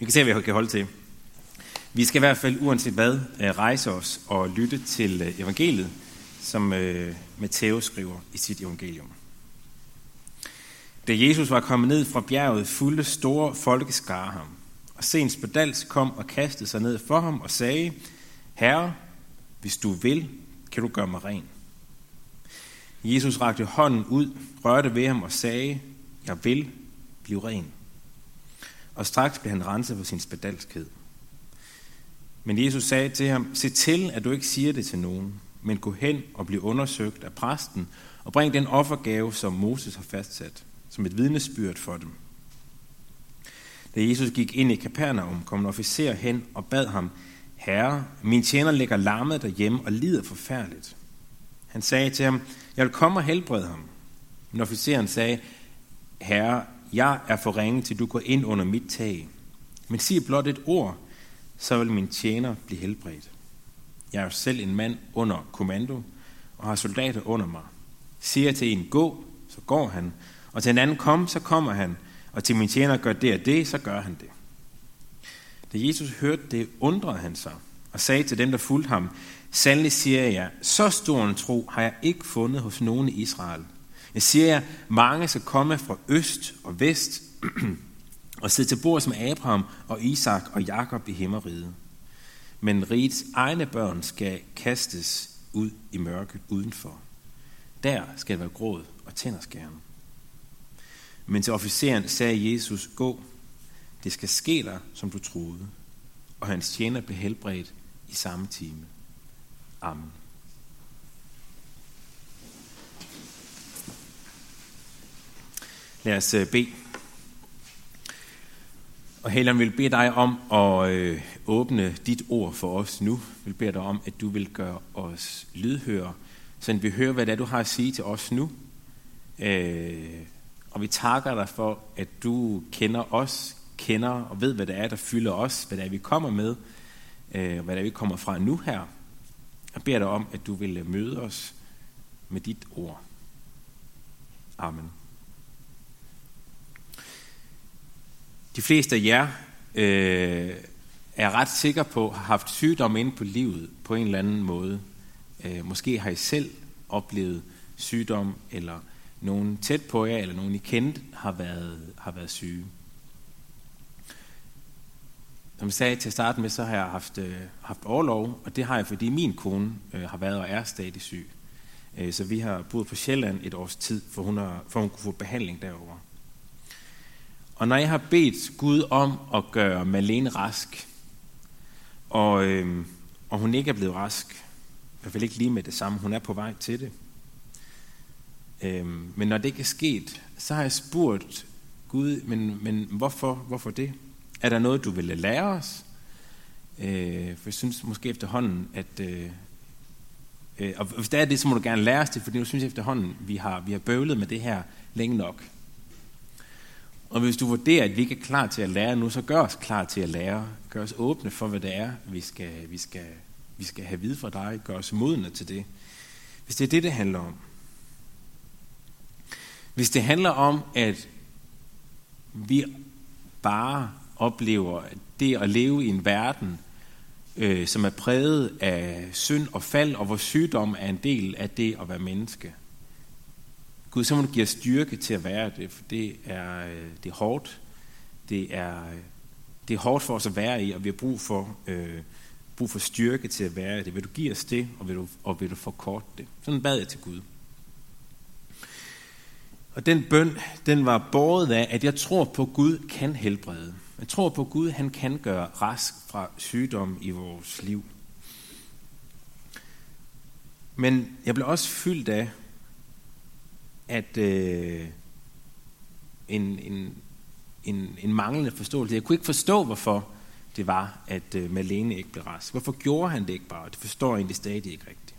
Vi kan se, hvad vi kan holde til. Vi skal i hvert fald, uanset hvad, øh, rejse os og lytte til øh, evangeliet, som øh, Matthæus skriver i sit evangelium. Da Jesus var kommet ned fra bjerget, fulgte store folkeskare ham. Og sens pedals kom og kastede sig ned for ham og sagde, Herre, hvis du vil, kan du gøre mig ren. Jesus rakte hånden ud, rørte ved ham og sagde, Jeg vil blive ren. Og straks blev han renset for sin spedalskhed. Men Jesus sagde til ham, Se til, at du ikke siger det til nogen, men gå hen og bliv undersøgt af præsten, og bring den offergave, som Moses har fastsat, som et vidnesbyrd for dem. Da Jesus gik ind i Kapernaum, kom en officer hen og bad ham, Herre, min tjener ligger lammet derhjemme og lider forfærdeligt. Han sagde til ham, jeg vil komme og helbrede ham. Men officeren sagde, Herre, jeg er for ringe til du går ind under mit tag. Men sig blot et ord, så vil min tjener blive helbredt. Jeg er jo selv en mand under kommando, og har soldater under mig. Siger til en, gå, så går han, og til en anden, kom, så kommer han, og til min tjener gør det og det, så gør han det. Da Jesus hørte det, undrede han sig, og sagde til dem, der fulgte ham, Sandelig siger jeg, så stor en tro har jeg ikke fundet hos nogen i Israel. Jeg siger jer, mange skal komme fra øst og vest og sidde til bord som Abraham og Isak og Jakob i himmeriget. Men rigets egne børn skal kastes ud i mørket udenfor. Der skal der være gråd og tænderskærne. Men til officeren sagde Jesus, gå, det skal ske dig, som du troede. Og hans tjener blev helbredt i samme time. Amen. Lad os øh, bede. Og Helen vil bede dig om at øh, åbne dit ord for os nu. Vi beder dig om, at du vil gøre os lydhøre, så vi hører, hvad det er, du har at sige til os nu. Øh, og vi takker dig for, at du kender os, kender og ved, hvad det er, der fylder os, hvad det er, vi kommer med, øh, hvad det er, vi kommer fra nu her. Jeg beder dig om, at du vil møde os med dit ord. Amen. De fleste af jer øh, er ret sikre på, har haft sygdom inde på livet på en eller anden måde. Øh, måske har I selv oplevet sygdom, eller nogen tæt på jer, eller nogen I kendte, har været, har været syge. Som jeg sagde til at starte med, så har jeg haft, øh, haft overlov, og det har jeg, fordi min kone øh, har været og er stadig syg. Øh, så vi har boet på Sjælland et års tid, for hun, har, for hun kunne få behandling derovre. Og når jeg har bedt Gud om at gøre Malene rask, og, øh, og hun ikke er blevet rask, i hvert fald ikke lige med det samme, hun er på vej til det. Øh, men når det ikke er sket, så har jeg spurgt Gud, men, men hvorfor, hvorfor det? Er der noget, du vil lære os? Øh, for jeg synes måske efterhånden, at... Øh, øh, og hvis der er det, så må du gerne lære os det, for nu synes jeg efterhånden, vi har, vi har bøvlet med det her længe nok. Og hvis du vurderer, at vi ikke er klar til at lære nu, så gør os klar til at lære. Gør os åbne for, hvad det er, vi skal, vi skal, vi skal have vid fra dig. Gør os modne til det. Hvis det er det, det handler om. Hvis det handler om, at vi bare oplever det at leve i en verden, øh, som er præget af synd og fald, og hvor sygdom er en del af det at være menneske. Gud, så må du give os styrke til at være det, for det er, øh, det er hårdt. Det er, øh, det er hårdt for os at være i, og vi har brug for, øh, brug for styrke til at være i det. Vil du give os det, og vil du, og vil du forkorte det? Sådan bad jeg til Gud. Og den bøn, den var båret af, at jeg tror på, at Gud kan helbrede. Jeg tror på, at Gud han kan gøre rask fra sygdom i vores liv. Men jeg blev også fyldt af, at øh, en, en, en, en manglende forståelse. Jeg kunne ikke forstå, hvorfor det var, at øh, Malene ikke blev rask. Hvorfor gjorde han det ikke bare? Det forstår jeg egentlig stadig ikke rigtigt.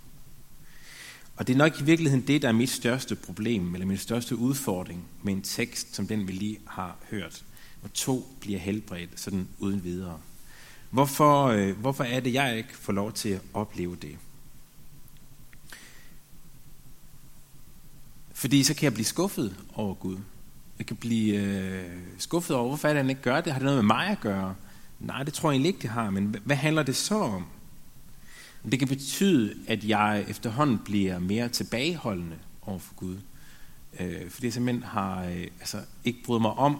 Og det er nok i virkeligheden det, der er mit største problem, eller min største udfordring med en tekst, som den vi lige har hørt. Hvor to bliver helbredt sådan uden videre. Hvorfor, øh, hvorfor er det, jeg ikke får lov til at opleve det? Fordi så kan jeg blive skuffet over Gud. Jeg kan blive øh, skuffet over, hvorfor er det, han ikke gør det? Har det noget med mig at gøre? Nej, det tror jeg egentlig ikke, det har, men hvad handler det så om? Det kan betyde, at jeg efterhånden bliver mere tilbageholdende over for Gud. Øh, fordi jeg simpelthen har øh, altså, ikke brudt mig om.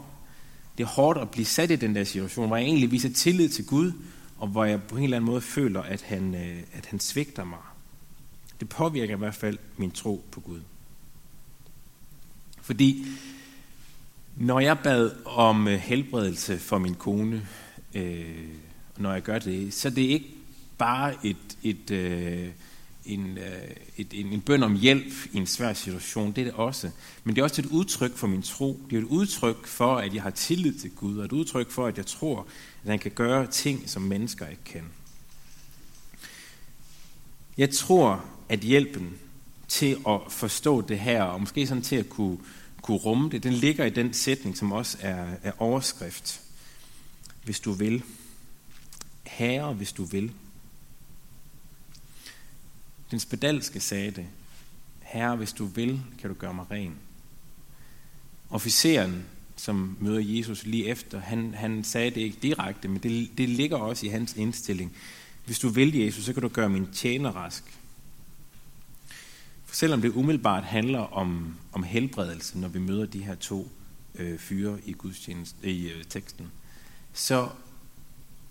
Det er hårdt at blive sat i den der situation, hvor jeg egentlig viser tillid til Gud, og hvor jeg på en eller anden måde føler, at han, øh, at han svigter mig. Det påvirker i hvert fald min tro på Gud. Fordi når jeg bad om øh, helbredelse for min kone, øh, når jeg gør det, så det er ikke bare et, et, øh, en, øh, et, en, en bøn om hjælp i en svær situation, det er det også. Men det er også et udtryk for min tro. Det er et udtryk for, at jeg har tillid til Gud, og et udtryk for, at jeg tror, at han kan gøre ting, som mennesker ikke kan. Jeg tror, at hjælpen til at forstå det her, og måske sådan til at kunne, kunne rumme det, den ligger i den sætning, som også er, er overskrift. Hvis du vil. Herre, hvis du vil. Den spedalske sagde det. Herre, hvis du vil, kan du gøre mig ren. Officeren, som møder Jesus lige efter, han, han sagde det ikke direkte, men det, det ligger også i hans indstilling. Hvis du vil, Jesus, så kan du gøre min tjener rask. Selvom det umiddelbart handler om, om helbredelse, når vi møder de her to øh, fyre i, i øh, teksten, så,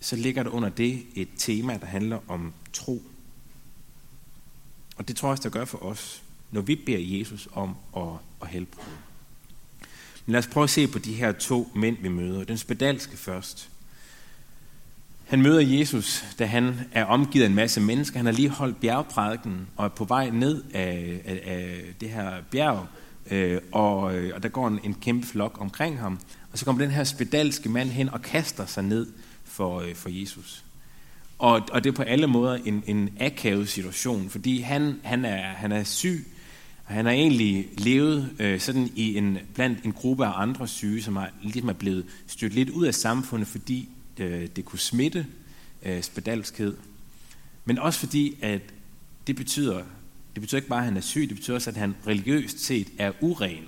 så ligger der under det et tema, der handler om tro. Og det tror jeg også, der gør for os, når vi beder Jesus om at, at helbrede. Men lad os prøve at se på de her to mænd, vi møder. Den spedalske først. Han møder Jesus, da han er omgivet af en masse mennesker. Han har lige holdt bjergprædiken og er på vej ned af, af, af det her bjerg. Øh, og, øh, og der går en, en kæmpe flok omkring ham. Og så kommer den her spedalske mand hen og kaster sig ned for, øh, for Jesus. Og, og det er på alle måder en, en akavet situation, fordi han, han, er, han er syg, og han har egentlig levet øh, sådan i en, blandt en gruppe af andre syge, som er, ligesom er blevet stødt lidt ud af samfundet, fordi øh, det kunne smitte øh, spedalskhed. Men også fordi, at det betyder, det betyder ikke bare, at han er syg, det betyder også, at han religiøst set er uren.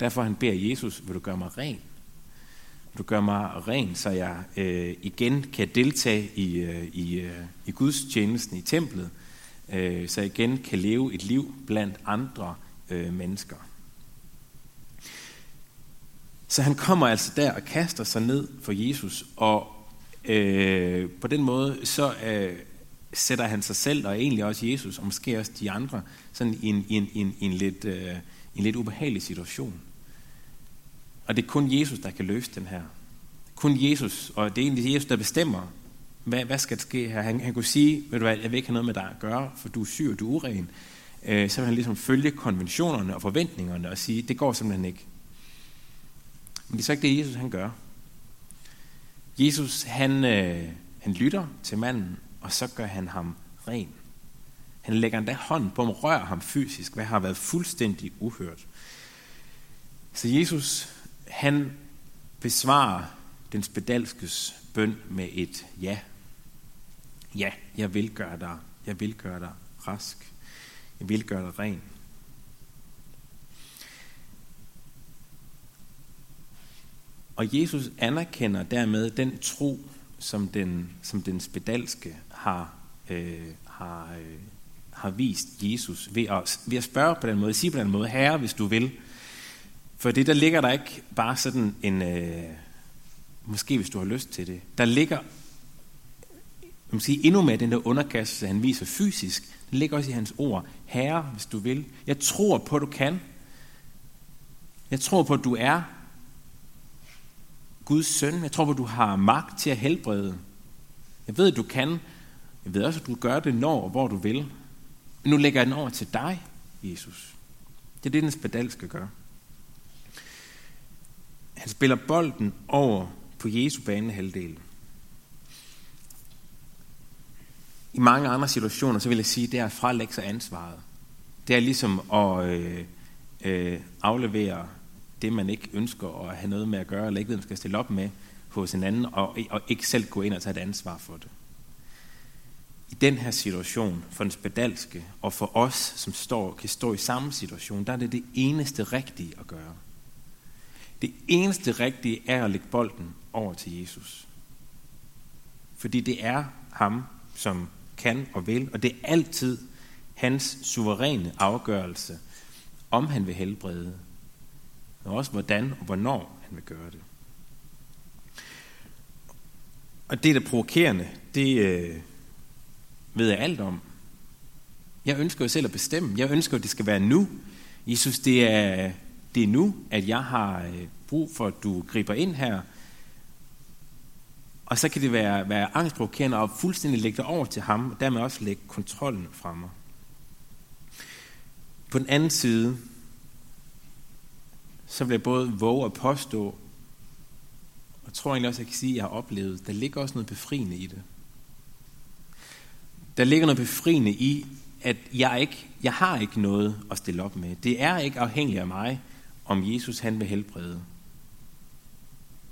Derfor han beder Jesus, vil du gøre mig ren? Du gør mig ren, så jeg øh, igen kan deltage i, øh, i, øh, i Guds tjenesten i templet, øh, så jeg igen kan leve et liv blandt andre øh, mennesker. Så han kommer altså der og kaster sig ned for Jesus, og øh, på den måde så øh, sætter han sig selv, og egentlig også Jesus, og måske også de andre, sådan i en, i en, i en, i en, lidt, øh, en lidt ubehagelig situation. Og det er kun Jesus, der kan løse den her. Kun Jesus, og det er egentlig Jesus, der bestemmer, hvad, hvad skal der ske her. Han, han kunne sige, ved du hvad, jeg vil ikke have noget med dig at gøre, for du er syg og du er uren. Øh, så vil han ligesom følge konventionerne og forventningerne og sige, det går simpelthen ikke. Men det er så ikke det, Jesus han gør. Jesus, han, øh, han lytter til manden, og så gør han ham ren. Han lægger endda hånden på ham, rører ham fysisk, hvad har været fuldstændig uhørt. Så Jesus, han besvarer den spedalskes bøn med et ja. Ja, jeg vil gøre dig, jeg vil gøre dig rask. Jeg vil gøre dig ren. Og Jesus anerkender dermed den tro, som den, som den spedalske har, øh, har, øh, har vist Jesus ved at, ved at spørge på den måde, sige på den måde, Herre, hvis du vil, for det, der ligger der ikke bare sådan en, øh, måske hvis du har lyst til det, der ligger man sige, endnu mere den der underkastelse, han viser fysisk, den ligger også i hans ord. Herre, hvis du vil. Jeg tror på, du kan. Jeg tror på, at du er Guds søn. Jeg tror på, at du har magt til at helbrede. Jeg ved, at du kan. Jeg ved også, at du gør det når og hvor du vil. Men nu lægger jeg den over til dig, Jesus. Det er det, den spedal skal gøre. Han spiller bolden over på Jesu banehalvdel. I mange andre situationer, så vil jeg sige, det er at frelægge sig ansvaret. Det er ligesom at øh, øh, aflevere det, man ikke ønsker at have noget med at gøre, eller ikke ved, man skal stille op med hos hinanden, og, og ikke selv gå ind og tage et ansvar for det. I den her situation, for den spedalske, og for os, som står, kan stå i samme situation, der er det det eneste rigtige at gøre. Det eneste rigtige er at lægge bolden over til Jesus. Fordi det er ham, som kan og vil, og det er altid hans suveræne afgørelse, om han vil helbrede, men også hvordan og hvornår han vil gøre det. Og det, der er provokerende, det øh, ved jeg alt om. Jeg ønsker jo selv at bestemme. Jeg ønsker, at det skal være nu. Jesus, det er, det er nu, at jeg har øh, brug for, at du griber ind her. Og så kan det være, være angstprovokerende og fuldstændig lægge det over til ham, og dermed også lægge kontrollen fra mig. På den anden side, så vil jeg både våge at påstå, og tror egentlig også, at jeg kan sige, at jeg har oplevet, der ligger også noget befriende i det. Der ligger noget befriende i, at jeg, ikke, jeg har ikke noget at stille op med. Det er ikke afhængigt af mig, om Jesus han vil helbrede.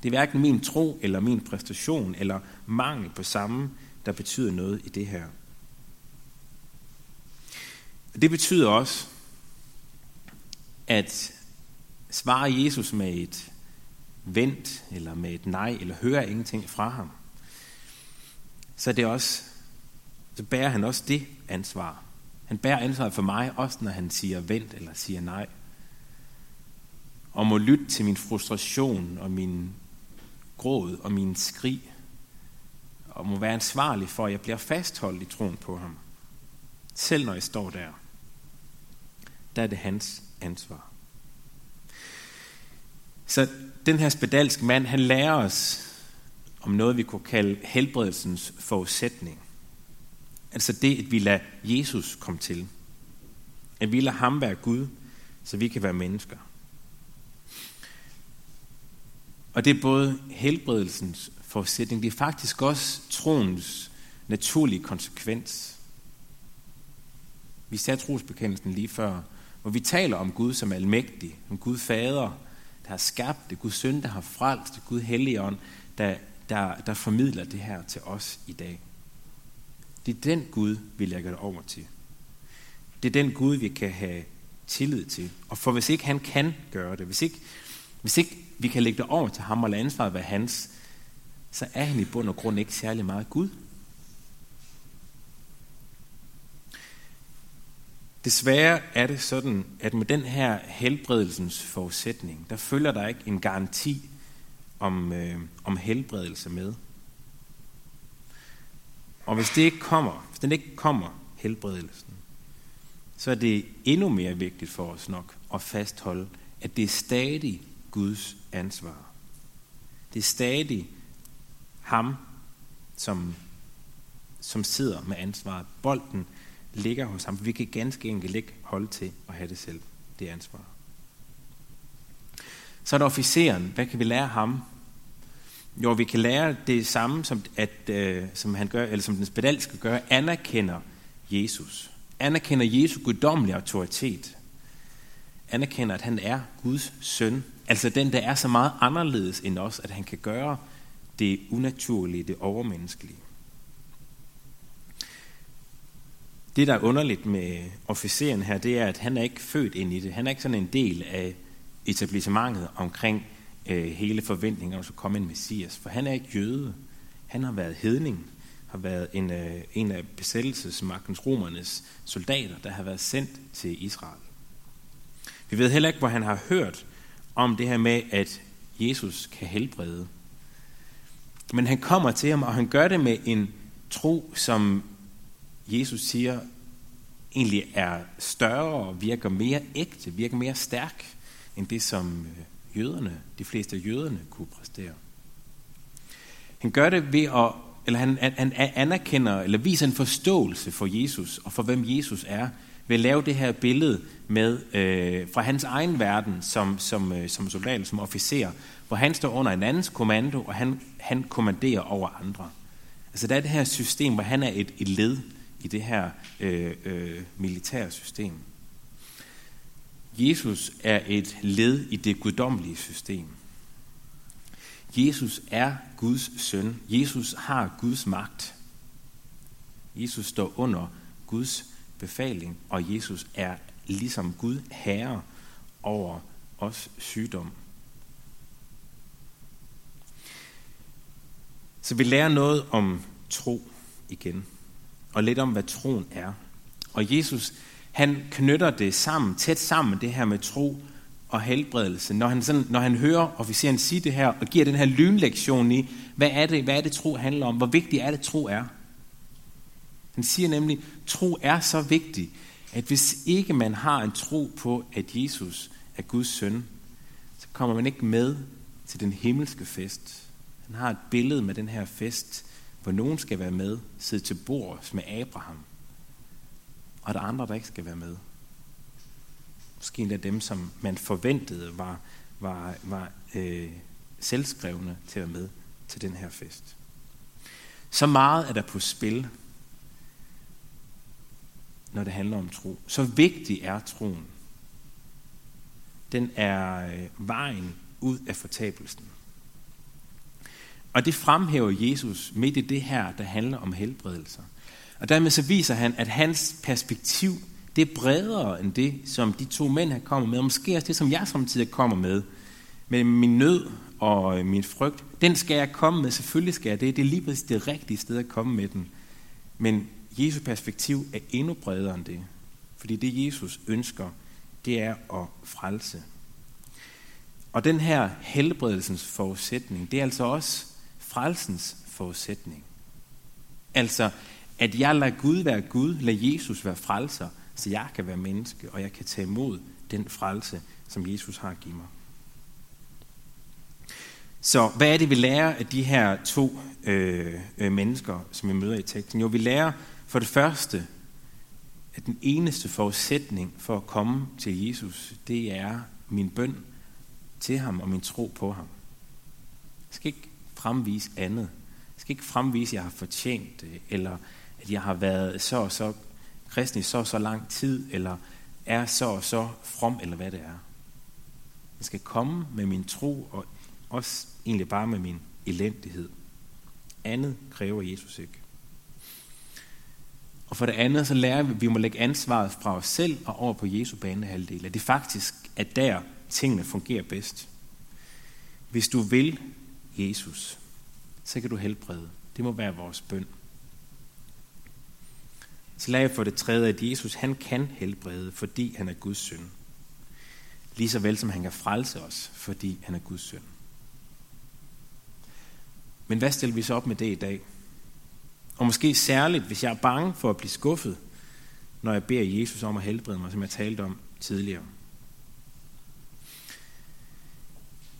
Det er hverken min tro eller min præstation eller mangel på samme, der betyder noget i det her. Det betyder også, at svarer Jesus med et vent, eller med et nej, eller hører ingenting fra ham, så er det også, så bærer han også det ansvar. Han bærer ansvaret for mig, også når han siger vent eller siger nej. Og må lytte til min frustration og min gråd og min skrig. Og må være ansvarlig for, at jeg bliver fastholdt i troen på ham. Selv når jeg står der. Der er det hans ansvar. Så den her spedalsk mand, han lærer os om noget, vi kunne kalde helbredelsens forudsætning. Altså det, at vi lader Jesus komme til. At vi lader ham være Gud, så vi kan være mennesker. Og det er både helbredelsens forudsætning, det er faktisk også troens naturlige konsekvens. Vi sagde trosbekendelsen lige før, hvor vi taler om Gud som almægtig, om Gud fader, der har skabt det, Guds søn, der har frelst det, Gud helligånd, der, der, der formidler det her til os i dag. Det er den Gud, vi lægger det over til. Det er den Gud, vi kan have tillid til. Og for hvis ikke han kan gøre det, hvis ikke, hvis ikke vi kan lægge det over til ham og lade ansvaret være hans, så er han i bund og grund ikke særlig meget Gud. Desværre er det sådan, at med den her helbredelsens forudsætning, der følger der ikke en garanti om, øh, om helbredelse med. Og hvis det ikke kommer, hvis den ikke kommer, helbredelsen, så er det endnu mere vigtigt for os nok at fastholde, at det er stadig Guds ansvar. Det er stadig ham, som, som sidder med ansvaret. Bolden ligger hos ham. Vi kan ganske enkelt ikke holde til at have det selv, det ansvar. Så er der officeren. Hvad kan vi lære ham? Jo, vi kan lære det samme, som, at, øh, som, han gør, eller som den spedalske gør, anerkender Jesus. Anerkender Jesu guddommelige autoritet. Anerkender, at han er Guds søn. Altså den, der er så meget anderledes end os, at han kan gøre det unaturlige, det overmenneskelige. Det, der er underligt med officeren her, det er, at han er ikke født ind i det. Han er ikke sådan en del af etablissementet omkring øh, hele forventningen, om, at der komme en messias. For han er ikke jøde. Han har været hedning, har været en, øh, en af besættelsesmagtens romernes soldater, der har været sendt til Israel. Vi ved heller ikke, hvor han har hørt om det her med, at Jesus kan helbrede. Men han kommer til ham, og han gør det med en tro, som Jesus siger, egentlig er større og virker mere ægte, virker mere stærk, end det, som øh, jøderne, de fleste af jøderne kunne præstere. Han gør det ved at, eller han, han anerkender, eller viser en forståelse for Jesus, og for hvem Jesus er, ved at lave det her billede med, øh, fra hans egen verden som, som, øh, som soldat, som officer, hvor han står under en andens kommando, og han, han kommanderer over andre. Altså der er det her system, hvor han er et, et led i det her øh, øh, militære system. Jesus er et led i det guddommelige system. Jesus er Guds søn. Jesus har Guds magt. Jesus står under Guds befaling, og Jesus er ligesom Gud herre over os sygdom. Så vi lærer noget om tro igen. Og lidt om, hvad troen er. Og Jesus, han knytter det sammen, tæt sammen, det her med tro og helbredelse. Når han, sådan, når han hører officeren sige det her, og giver den her lynlektion i, hvad er det, hvad er det tro handler om? Hvor vigtigt er det, tro er? Han siger nemlig, tro er så vigtig, at hvis ikke man har en tro på, at Jesus er Guds søn, så kommer man ikke med til den himmelske fest. Han har et billede med den her fest, hvor nogen skal være med, sidde til bords med Abraham, og der er andre, der ikke skal være med. Måske endda dem, som man forventede var, var, var øh, selvskrevne til at være med til den her fest. Så meget er der på spil, når det handler om tro. Så vigtig er troen. Den er øh, vejen ud af fortabelsen. Og det fremhæver Jesus midt i det her, der handler om helbredelser. Og dermed så viser han, at hans perspektiv, det er bredere end det, som de to mænd har kommet med, og måske også det, som jeg samtidig kommer med. Med min nød og min frygt, den skal jeg komme med, selvfølgelig skal jeg det. Det er lige præcis det rigtige sted at komme med den. Men Jesu perspektiv er endnu bredere end det. Fordi det Jesus ønsker, det er at frelse. Og den her helbredelsens forudsætning, det er altså også frelsens forudsætning. Altså, at jeg lader Gud være Gud, lader Jesus være frelser, så jeg kan være menneske, og jeg kan tage imod den frelse, som Jesus har givet mig. Så hvad er det, vi lærer af de her to øh, øh, mennesker, som vi møder i teksten? Jo, vi lærer for det første, at den eneste forudsætning for at komme til Jesus, det er min bøn til ham og min tro på ham. Jeg skal ikke fremvise andet. Jeg skal ikke fremvise, at jeg har fortjent det, eller at jeg har været så og så kristen i så og så lang tid, eller er så og så from, eller hvad det er. Jeg skal komme med min tro, og også egentlig bare med min elendighed. Andet kræver Jesus ikke. Og for det andet, så lærer vi, at vi må lægge ansvaret fra os selv og over på Jesu banehalvdel. At det faktisk er der, tingene fungerer bedst. Hvis du vil Jesus, så kan du helbrede. Det må være vores bøn. Så lad jeg for det tredje, at Jesus han kan helbrede, fordi han er Guds søn. Lige så vel som han kan frelse os, fordi han er Guds søn. Men hvad stiller vi så op med det i dag? Og måske særligt, hvis jeg er bange for at blive skuffet, når jeg beder Jesus om at helbrede mig, som jeg talte om tidligere.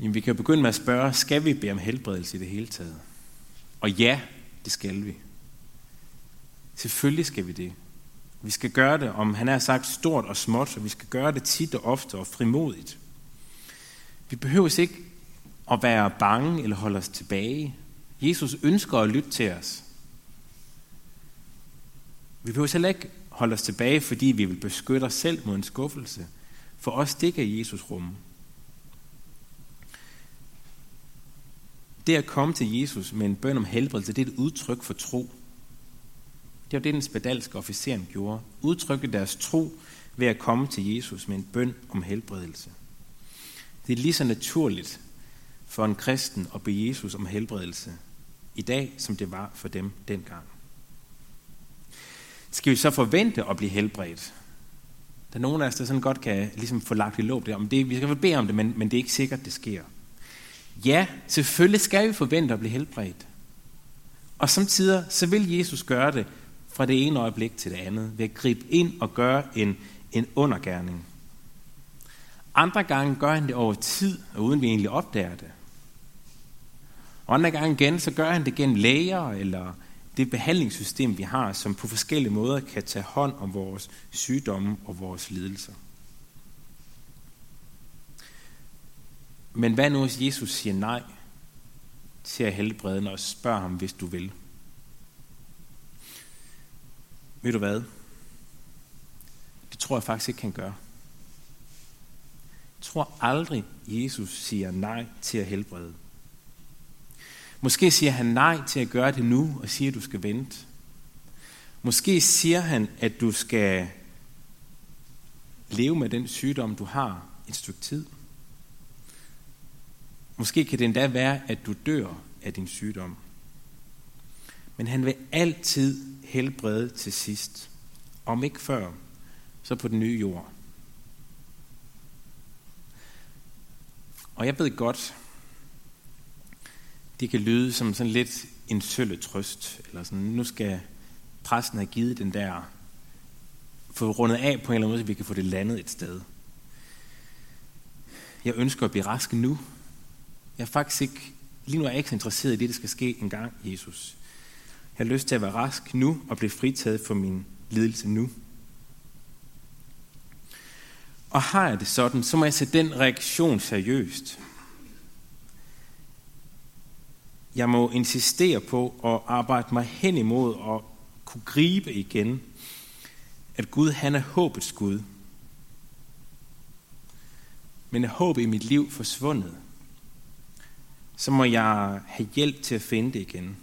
Jamen, vi kan begynde med at spørge, skal vi bede om helbredelse i det hele taget? Og ja, det skal vi. Selvfølgelig skal vi det. Vi skal gøre det, om han har sagt stort og småt, og vi skal gøre det tit og ofte og frimodigt. Vi behøver ikke at være bange eller holde os tilbage. Jesus ønsker at lytte til os. Vi behøver heller ikke holde os tilbage, fordi vi vil beskytte os selv mod en skuffelse. For os, det kan Jesus rumme. Det at komme til Jesus med en bøn om helbredelse, det er et udtryk for tro. Det var det, den spedalske officeren gjorde. Udtrykke deres tro ved at komme til Jesus med en bøn om helbredelse. Det er lige så naturligt for en kristen at bede Jesus om helbredelse i dag, som det var for dem dengang. Skal vi så forvente at blive helbredt? Der er nogen af os, der sådan godt kan ligesom få lagt i låb det Om det, vi skal bede om det, men, men det er ikke sikkert, det sker. Ja, selvfølgelig skal vi forvente at blive helbredt. Og samtidig så vil Jesus gøre det fra det ene øjeblik til det andet, ved at gribe ind og gøre en, en undergærning. Andre gange gør han det over tid, og uden vi egentlig opdager det. Og andre gange igen, så gør han det gennem læger, eller det behandlingssystem, vi har, som på forskellige måder kan tage hånd om vores sygdomme og vores lidelser. Men hvad nu, hvis Jesus siger nej til at helbrede, og spørger ham, hvis du vil? Ved du hvad? Det tror jeg faktisk ikke, kan gøre. Jeg tror aldrig, Jesus siger nej til at helbrede. Måske siger han nej til at gøre det nu, og siger, at du skal vente. Måske siger han, at du skal leve med den sygdom, du har et stykke tid. Måske kan det endda være, at du dør af din sygdom. Men han vil altid helbrede til sidst. Om ikke før, så på den nye jord. Og jeg ved godt, det kan lyde som sådan lidt en sølle trøst, eller sådan, nu skal præsten have givet den der, få rundet af på en eller anden måde, så vi kan få det landet et sted. Jeg ønsker at blive rask nu. Jeg er faktisk ikke, lige nu er jeg ikke så interesseret i det, der skal ske engang, Jesus. Jeg har lyst til at være rask nu og blive fritaget for min lidelse nu. Og har jeg det sådan, så må jeg sætte den reaktion seriøst. Jeg må insistere på at arbejde mig hen imod og kunne gribe igen, at Gud han er håbets Gud. Men er håb i mit liv forsvundet, så må jeg have hjælp til at finde det igen.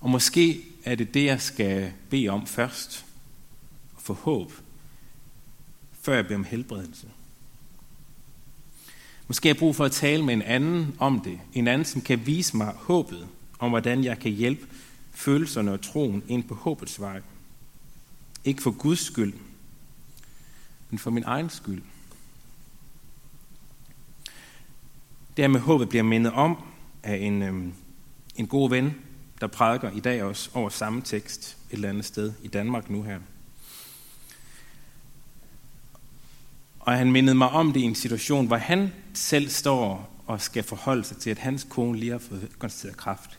Og måske er det det, jeg skal bede om først, og få håb, før jeg beder om helbredelse. Måske har jeg brug for at tale med en anden om det. En anden, som kan vise mig håbet om, hvordan jeg kan hjælpe følelserne og troen ind på håbets vej. Ikke for Guds skyld, men for min egen skyld. Det med håbet bliver mindet om af en, øhm, en god ven, der prædiker i dag også over samme tekst et eller andet sted i Danmark nu her. Og han mindede mig om det i en situation, hvor han selv står og skal forholde sig til, at hans kone lige har fået konstateret kræft.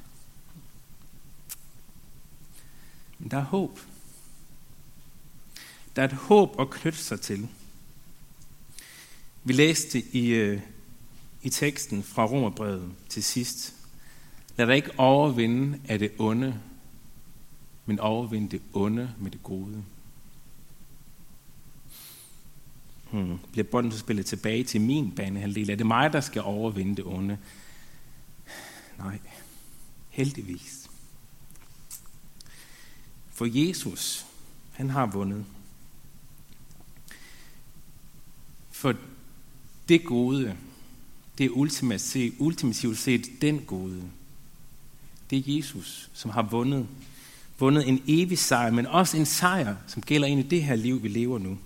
Men der er håb. Der er et håb at knytte sig til. Vi læste i, øh, i teksten fra Romerbrevet til sidst. Lad dig ikke overvinde af det onde, men overvinde det onde med det gode. Hmm. Bliver bolden spillet tilbage til min banehalvdel? Er det mig, der skal overvinde det onde? Nej, heldigvis. For Jesus, han har vundet. For det gode, det er ultimativt set, ultimativt set den gode. Det er Jesus, som har vundet. Vundet en evig sejr, men også en sejr, som gælder ind i det her liv, vi lever nu.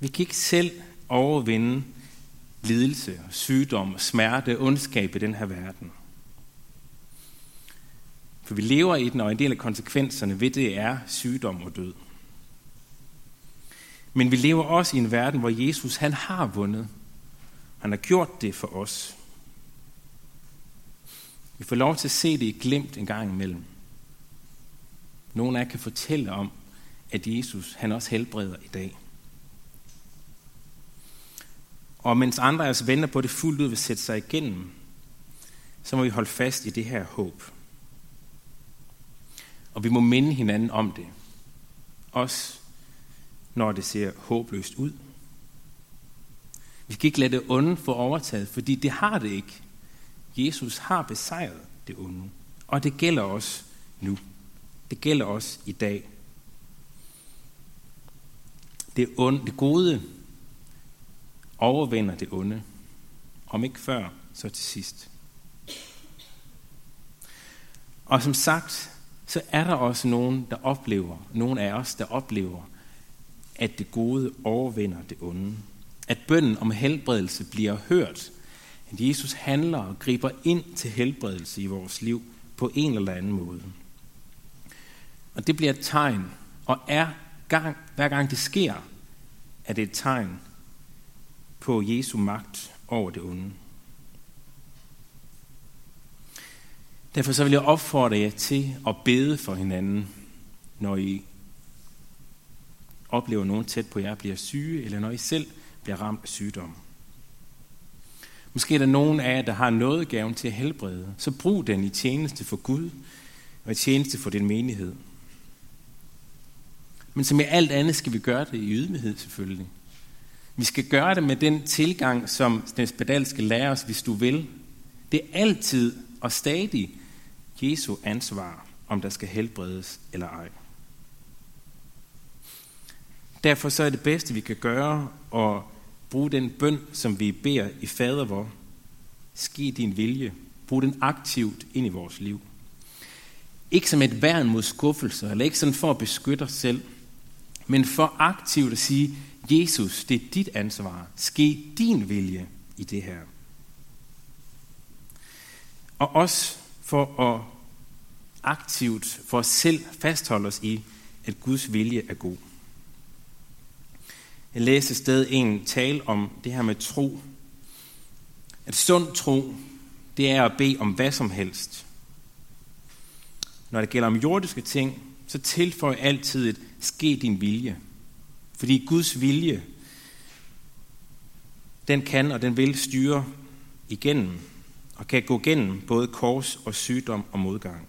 Vi kan ikke selv overvinde lidelse, sygdom, smerte, ondskab i den her verden. For vi lever i den, og en del af konsekvenserne ved det er sygdom og død. Men vi lever også i en verden, hvor Jesus han har vundet. Han har gjort det for os. Vi får lov til at se det i glimt en gang imellem. Nogle af jer kan fortælle om, at Jesus han også helbreder i dag. Og mens andre af os venter på, at det fuldt ud vil sætte sig igennem, så må vi holde fast i det her håb. Og vi må minde hinanden om det. Også når det ser håbløst ud. Vi skal ikke lade det onde få overtaget, fordi det har det ikke. Jesus har besejret det onde. Og det gælder os nu. Det gælder os i dag. Det, onde, det gode overvinder det onde. Om ikke før, så til sidst. Og som sagt, så er der også nogen, der oplever, nogen af os, der oplever, at det gode overvinder det onde. At bønden om helbredelse bliver hørt. At Jesus handler og griber ind til helbredelse i vores liv på en eller anden måde. Og det bliver et tegn, og er gang, hver gang det sker, er det et tegn på Jesu magt over det onde. Derfor så vil jeg opfordre jer til at bede for hinanden, når I oplever nogen tæt på jer bliver syge, eller når I selv bliver ramt af sygdom. Måske er der nogen af jer, der har noget gaven til at helbrede, så brug den i tjeneste for Gud og i tjeneste for din menighed. Men som i alt andet skal vi gøre det i ydmyghed selvfølgelig. Vi skal gøre det med den tilgang, som den Pedal skal lære os, hvis du vil. Det er altid og stadig Jesu ansvar, om der skal helbredes eller ej. Derfor så er det bedste, vi kan gøre, at bruge den bøn, som vi beder i fader vor. ske din vilje. Brug den aktivt ind i vores liv. Ikke som et værn mod skuffelser, eller ikke sådan for at beskytte os selv, men for aktivt at sige, Jesus, det er dit ansvar. Ske din vilje i det her. Og også for at aktivt for os selv fastholde os i, at Guds vilje er god. Jeg læste et sted en tale om det her med tro. At sund tro, det er at bede om hvad som helst. Når det gælder om jordiske ting, så tilføj altid et ske din vilje. Fordi Guds vilje, den kan og den vil styre igennem og kan gå gennem både kors og sygdom og modgang.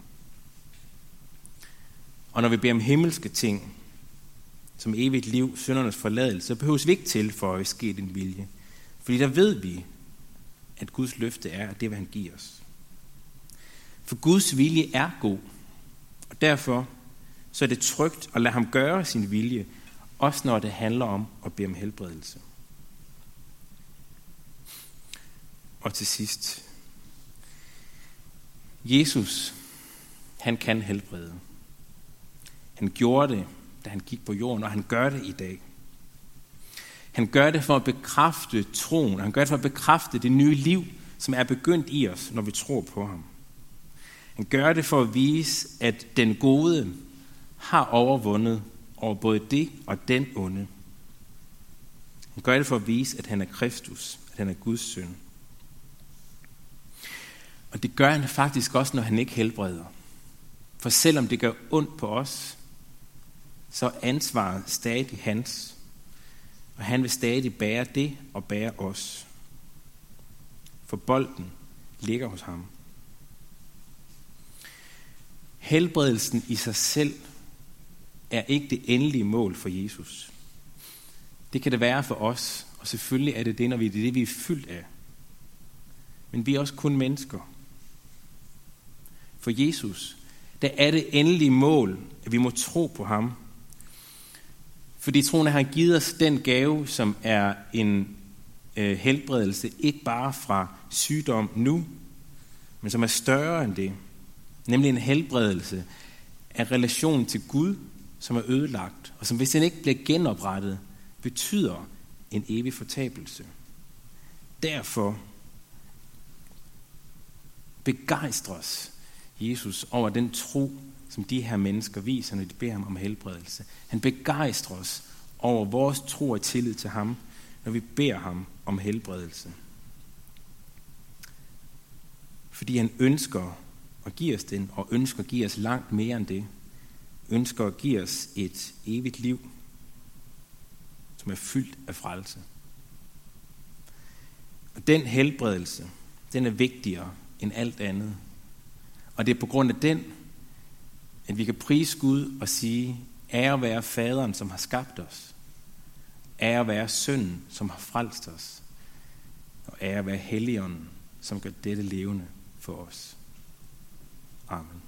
Og når vi beder om himmelske ting, som evigt liv, syndernes forladelse, behøves vi ikke til for at ske din vilje. Fordi der ved vi, at Guds løfte er, at det vil han give os. For Guds vilje er god, og derfor så er det trygt at lade ham gøre sin vilje, også når det handler om at bede om helbredelse. Og til sidst, Jesus, han kan helbrede. Han gjorde det, da han gik på jorden, og han gør det i dag. Han gør det for at bekræfte troen, han gør det for at bekræfte det nye liv, som er begyndt i os, når vi tror på ham. Han gør det for at vise, at den gode har overvundet over både det og den onde. Han gør det for at vise, at han er Kristus, at han er Guds søn. Og det gør han faktisk også, når han ikke helbreder. For selvom det gør ondt på os, så er ansvaret stadig hans. Og han vil stadig bære det og bære os. For bolden ligger hos ham. Helbredelsen i sig selv er ikke det endelige mål for Jesus. Det kan det være for os, og selvfølgelig er det det, når vi, det, er det, vi er fyldt af. Men vi er også kun mennesker. For Jesus, der er det endelige mål, at vi må tro på ham. Fordi troen har han givet os den gave, som er en øh, helbredelse, ikke bare fra sygdom nu, men som er større end det. Nemlig en helbredelse af relationen til Gud, som er ødelagt, og som hvis den ikke bliver genoprettet, betyder en evig fortabelse. Derfor begejstres Jesus over den tro, som de her mennesker viser, når de beder ham om helbredelse. Han begejstrer os over vores tro og tillid til ham, når vi beder ham om helbredelse. Fordi han ønsker at give os den, og ønsker at give os langt mere end det. Ønsker at give os et evigt liv, som er fyldt af frelse. Og den helbredelse, den er vigtigere end alt andet. Og det er på grund af den, at vi kan prise Gud og sige, ære være faderen, som har skabt os. Ære være sønnen, som har frelst os. Og ære være helligånden, som gør dette levende for os. Amen.